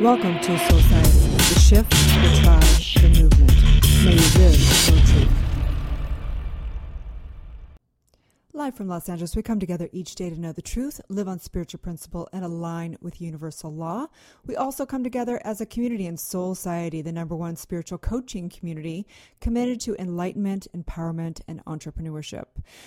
Welcome to Soulciety, the shift, the tribe, the movement. May you live your truth. Live from Los Angeles, we come together each day to know the truth, live on spiritual principle, and align with universal law. We also come together as a community in Soulciety, the number one spiritual coaching community committed to enlightenment, empowerment, and entrepreneurship.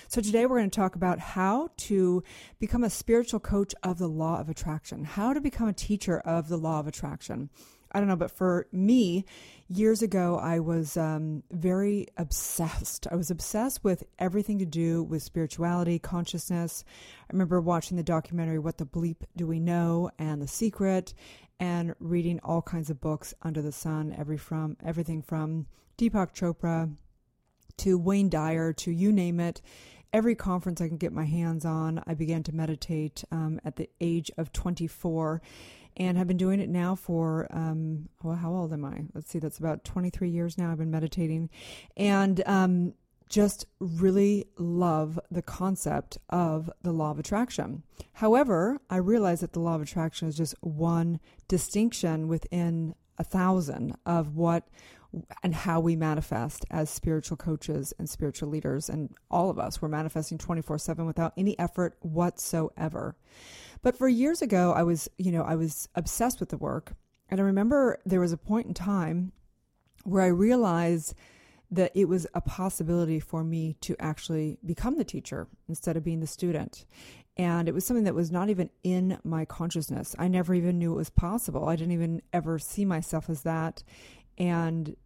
So today we're going to talk about how to become a spiritual coach of the law of attraction, how to become a teacher of the law of attraction. I don't know, but for me, years ago, I was um, very obsessed. I was obsessed with everything to do with spirituality, consciousness. I remember watching the documentary What the Bleep Do We Know and The Secret and reading all kinds of books under the sun, every from everything from Deepak Chopra to Wayne Dyer to you name it. Every conference I can get my hands on, I began to meditate um, at the age of 24 and have been doing it now for um, well, how old am I? Let's see, that's about 23 years now. I've been meditating, and um, just really love the concept of the law of attraction. However, I realize that the law of attraction is just one distinction within a thousand of what and how we manifest as spiritual coaches and spiritual leaders. And all of us, we're manifesting 24 7 without any effort whatsoever. But for years ago, I was, you know, I was obsessed with the work. And I remember there was a point in time where I realized that it was a possibility for me to actually become the teacher instead of being the student. And it was something that was not even in my consciousness. I never even knew it was possible. I didn't even ever see myself as that. And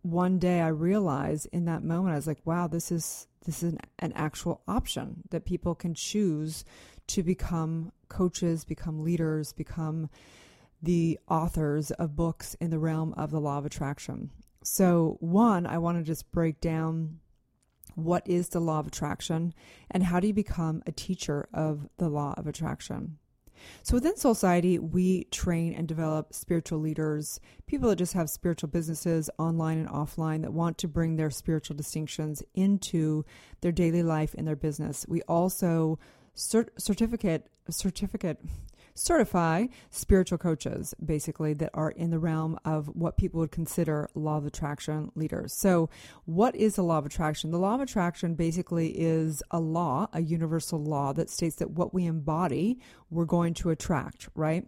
one day I realized in that moment, I was like, wow, this is this is an, an actual option that people can choose to become coaches, become leaders, become the authors of books in the realm of the law of attraction. So, one, I want to just break down what is the law of attraction and how do you become a teacher of the law of attraction. So within Soulciety, we train and develop spiritual leaders, people that just have spiritual businesses online and offline that want to bring their spiritual distinctions into their daily life and their business. We also cert- certificate certificate certify spiritual coaches basically that are in the realm of what people would consider law of attraction leaders. So, what is the law of attraction? The law of attraction basically is a law, a universal law that states that what we embody, we're going to attract, right?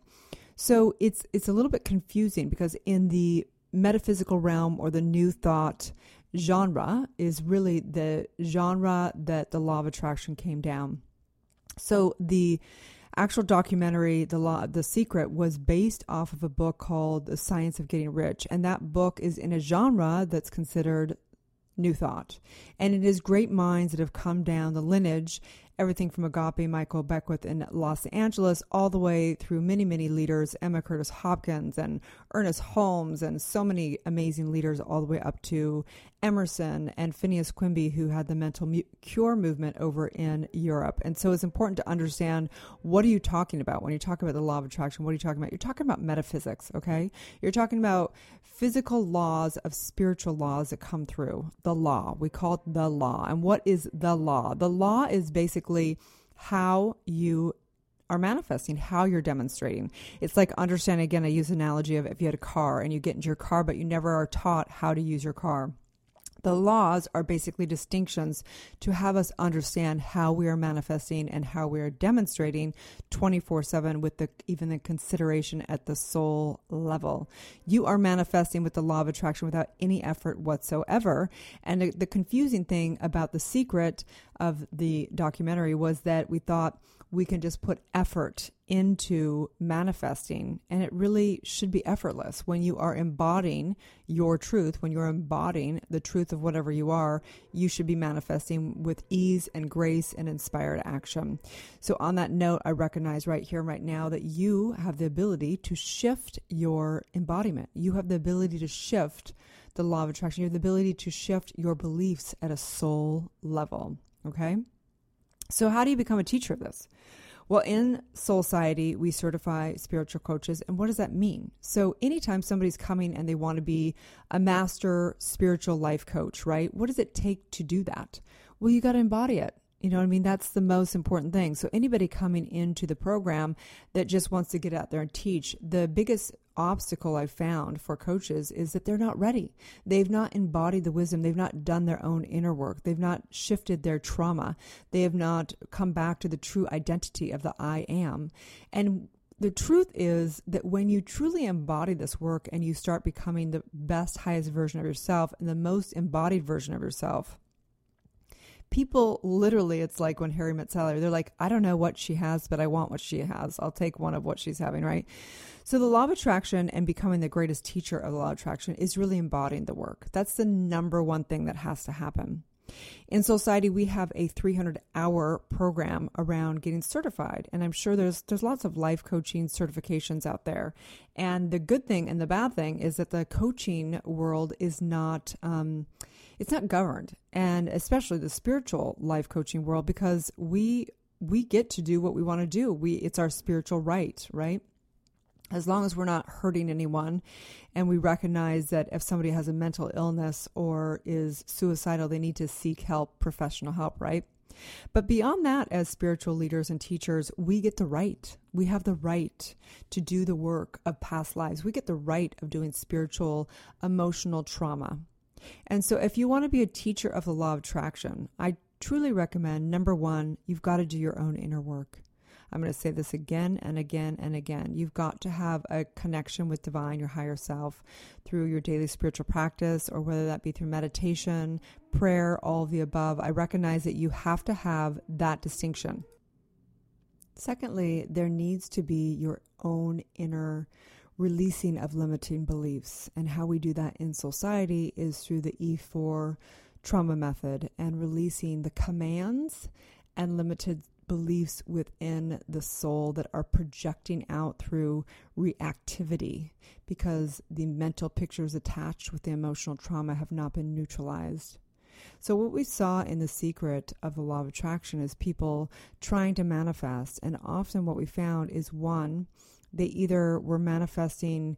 So, it's it's a little bit confusing because in the metaphysical realm or the new thought genre is really the genre that the law of attraction came down so the actual documentary, The Law, The Secret, was based off of a book called The Science of Getting Rich, and that book is in a genre that's considered New Thought, and it is great minds that have come down the lineage everything from Agape Michael Beckwith in Los Angeles all the way through many, many leaders, Emma Curtis Hopkins and Ernest Holmes, and so many amazing leaders all the way up to Emerson and Phineas Quimby, who had the mental mu- cure movement over in Europe. And so it's important to understand what are you talking about when you talk about the law of attraction? What are you talking about? You're talking about metaphysics, okay? You're talking about physical laws of spiritual laws that come through. The law. We call it the law. And what is the law? The law is basically how you are manifesting, how you're demonstrating. It's like understanding, again, I use analogy of if you had a car and you get into your car, but you never are taught how to use your car. The laws are basically distinctions to have us understand how we are manifesting and how we are demonstrating 24/7 with the even the consideration at the soul level. You are manifesting with the law of attraction without any effort whatsoever. And the, the confusing thing about the secret of the documentary was that we thought we can just put effort into manifesting and it really should be effortless. When you are embodying your truth when you're embodying the truth of whatever you are you should be manifesting with ease and grace and inspired action. So on that note i recognize right here right now that you have the ability to shift your embodiment. You have the ability to shift the law of attraction. You have the ability to shift your beliefs at a soul level okay so how do you become a teacher of this well, in Soulciety, we certify spiritual coaches. And what does that mean? So, anytime somebody's coming and they want to be a master spiritual life coach, right? What does it take to do that? Well, you got to embody it. You know what I mean? That's the most important thing. So, anybody coming into the program that just wants to get out there and teach, the biggest obstacle I've found for coaches is that they're not ready. They've not embodied the wisdom. They've not done their own inner work. They've not shifted their trauma. They have not come back to the true identity of the I am. And the truth is that when you truly embody this work and you start becoming the best, highest version of yourself and the most embodied version of yourself, people literally, it's like when Harry met Sally, they're like, I don't know what she has, but I want what she has. I'll take one of what she's having, right? So the law of attraction and becoming the greatest teacher of the law of attraction is really embodying the work. That's the number one thing that has to happen. In Soulciety we have a 300 hour program around getting certified. And I'm sure there's, there's lots of life coaching certifications out there. And the good thing and the bad thing is that the coaching world is not, um, it's not governed. And especially the spiritual life coaching world, because we, we get to do what we want to do. We, it's our spiritual right, right? as long as we're not hurting anyone and we recognize that if somebody has a mental illness or is suicidal, they need to seek help, professional help, right? But beyond that, as spiritual leaders and teachers, we get the right. We have the right to do the work of past lives. We get the right of doing spiritual, emotional trauma. And so, if you want to be a teacher of the law of attraction, I truly recommend number one, you've got to do your own inner work. I'm going to say this again and again and again. You've got to have a connection with divine, your higher self, through your daily spiritual practice, or whether that be through meditation, prayer, all the above. I recognize that you have to have that distinction. Secondly, there needs to be your own inner releasing of limiting beliefs. And how we do that in Soulciety is through the E4 trauma method and releasing the commands and limited beliefs within the soul that are projecting out through reactivity because the mental pictures attached with the emotional trauma have not been neutralized. So, what we saw in the secret of the law of attraction is people trying to manifest. And often, what we found is one, they either were manifesting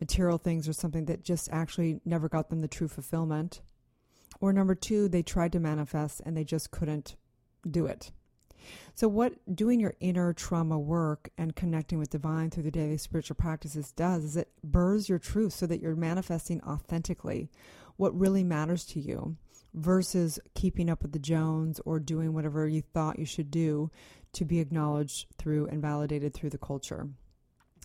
material things or something that just actually never got them the true fulfillment. Or number two, they tried to manifest and they just couldn't do it. So, what doing your inner trauma work and connecting with divine through the daily spiritual practices does is it births your truth so that you're manifesting authentically what really matters to you versus keeping up with the Jones or doing whatever you thought you should do to be acknowledged through and validated through the culture.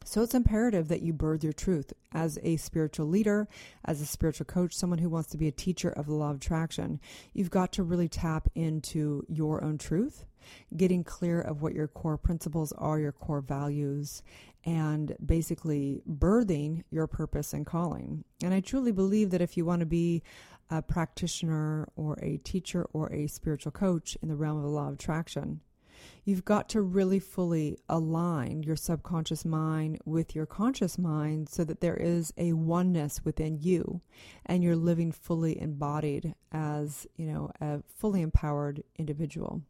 So it's imperative that you birth your truth as a spiritual leader, as a spiritual coach, someone who wants to be a teacher of the law of attraction. You've got to really tap into your own truth getting clear of what your core principles are, your core values, and basically birthing your purpose and calling. And I truly believe that if you want to be a practitioner or a teacher or a spiritual coach in the realm of the law of attraction, you've got to really fully align your subconscious mind with your conscious mind so that there is a oneness within you and you're living fully embodied as, you know, a fully empowered individual.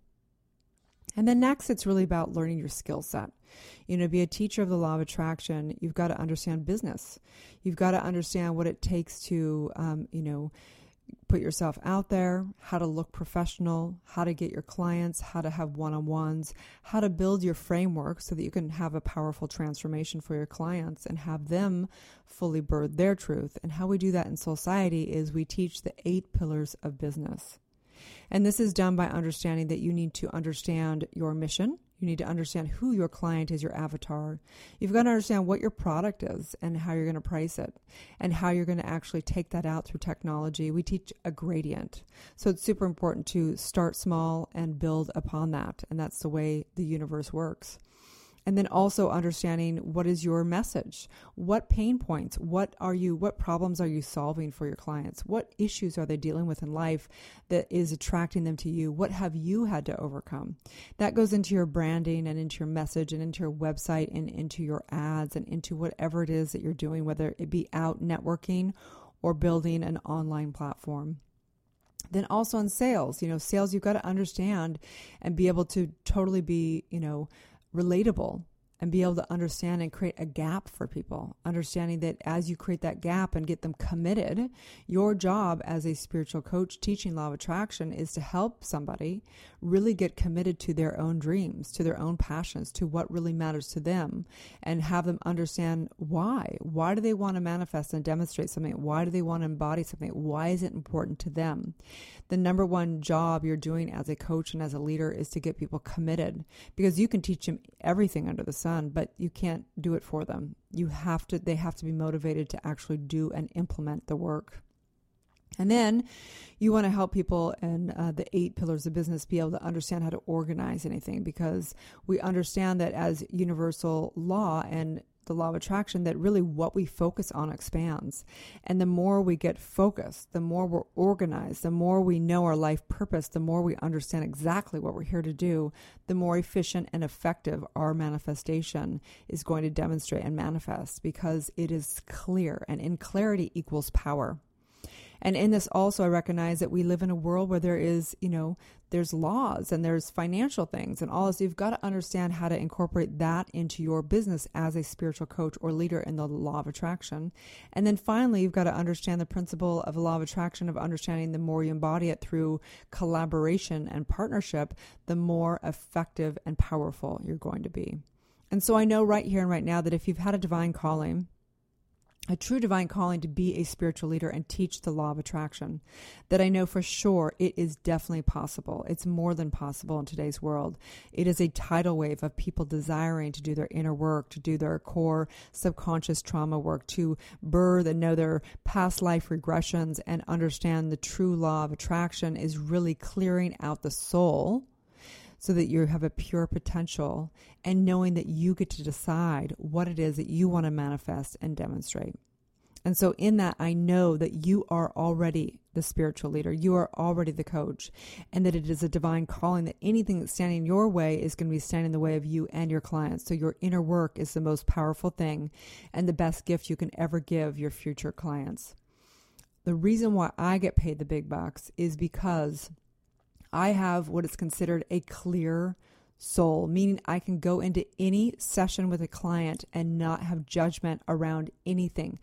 And then next, it's really about learning your skill set. You know, be a teacher of the law of attraction, you've got to understand business. You've got to understand what it takes to, um, you know, put yourself out there, how to look professional, how to get your clients, how to have one on ones, how to build your framework so that you can have a powerful transformation for your clients and have them fully birth their truth. And how we do that in Soulciety is we teach the eight pillars of business. And this is done by understanding that you need to understand your mission. You need to understand who your client is, your avatar. You've got to understand what your product is and how you're going to price it and how you're going to actually take that out through technology. We teach a gradient. So it's super important to start small and build upon that. And that's the way the universe works and then also understanding what is your message. What pain points? What are you what problems are you solving for your clients? What issues are they dealing with in life that is attracting them to you? What have you had to overcome? That goes into your branding and into your message and into your website and into your ads and into whatever it is that you're doing whether it be out networking or building an online platform. Then also in sales you know sales you've got to understand and be able to totally be you know relatable and be able to understand and create a gap for people. Understanding that as you create that gap and get them committed, your job as a spiritual coach teaching law of attraction is to help somebody really get committed to their own dreams, to their own passions, to what really matters to them, and have them understand why. Why do they want to manifest and demonstrate something? Why do they want to embody something? Why is it important to them? The number one job you're doing as a coach and as a leader is to get people committed because you can teach them everything under the sun, but you can't do it for them. You have to, they have to be motivated to actually do and implement the work. And then you want to help people in uh, the eight pillars of business be able to understand how to organize anything because we understand that as universal law and the law of attraction that really what we focus on expands. And the more we get focused, the more we're organized, the more we know our life purpose, the more we understand exactly what we're here to do, the more efficient and effective our manifestation is going to demonstrate and manifest because it is clear. And in clarity equals power. And in this also I recognize that we live in a world where there is, you know, there's laws and there's financial things and all this. You've got to understand how to incorporate that into your business as a spiritual coach or leader in the law of attraction. And then finally, you've got to understand the principle of the law of attraction of understanding the more you embody it through collaboration and partnership, the more effective and powerful you're going to be. And so I know right here and right now that if you've had a divine calling, a true divine calling to be a spiritual leader and teach the law of attraction that I know for sure it is definitely possible. It's more than possible in today's world. It is a tidal wave of people desiring to do their inner work, to do their core subconscious trauma work, to birth and know their past life regressions and understand the true law of attraction is really clearing out the soul so that you have a pure potential and knowing that you get to decide what it is that you want to manifest and demonstrate. And so, in that, I know that you are already the spiritual leader. You are already the coach, and that it is a divine calling that anything that's standing in your way is going to be standing in the way of you and your clients. So, your inner work is the most powerful thing and the best gift you can ever give your future clients. The reason why I get paid the big bucks is because I have what is considered a clear soul, meaning I can go into any session with a client and not have judgment around anything.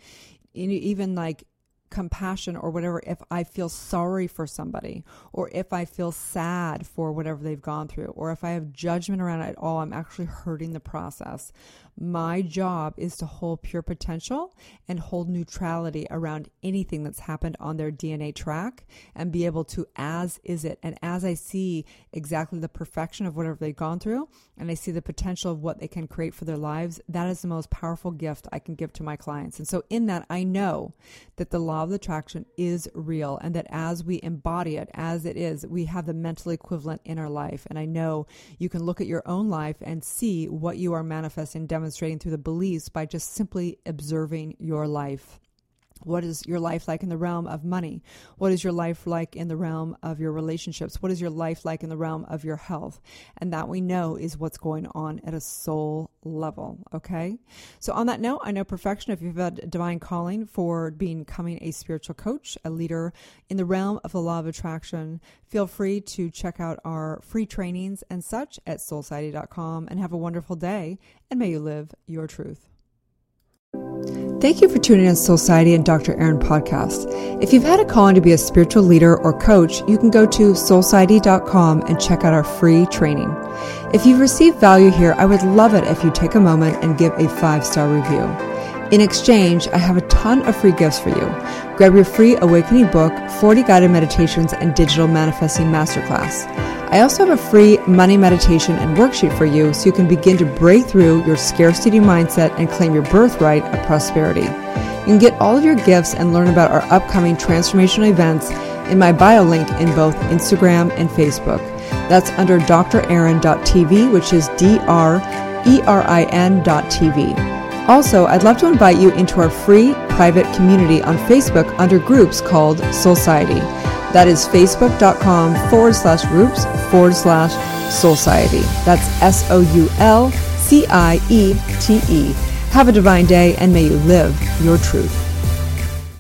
Even like compassion or whatever if I feel sorry for somebody or if I feel sad for whatever they've gone through or if I have judgment around it at all, I'm actually hurting the process. My job is to hold pure potential and hold neutrality around anything that's happened on their DNA track and be able to as is it. And as I see exactly the perfection of whatever they've gone through and I see the potential of what they can create for their lives, that is the most powerful gift I can give to my clients. And so in that, I know that the law of attraction is real and that as we embody it as it is, we have the mental equivalent in our life. And I know you can look at your own life and see what you are manifesting, demonstrating through the beliefs by just simply observing your life. What is your life like in the realm of money? What is your life like in the realm of your relationships? What is your life like in the realm of your health? And that we know is what's going on at a soul level. Okay. So on that note, I know perfection. If you've had a divine calling for becoming a spiritual coach, a leader in the realm of the law of attraction, feel free to check out our free trainings and such at soulciety.com and have a wonderful day and may you live your truth. Thank you for tuning in to Soulciety and Dr. Erin podcast. If you've had a calling to be a spiritual leader or coach, you can go to soulciety.com and check out our free training. If you've received value here, I would love it if you take a moment and give a five star review. In exchange, I have a ton of free gifts for you. Grab your free awakening book, 40 guided meditations, and digital manifesting masterclass. I also have a free money meditation and worksheet for you so you can begin to break through your scarcity mindset and claim your birthright of prosperity. You can get all of your gifts and learn about our upcoming transformational events in my bio link in both Instagram and Facebook. That's under drerin.tv, which is D R E R I N.tv. Also, I'd love to invite you into our free private community on Facebook under groups called Soulciety. That is facebook.com forward slash groups forward slash Soulciety. That's S O U L C I E T E. Have a divine day and may you live your truth.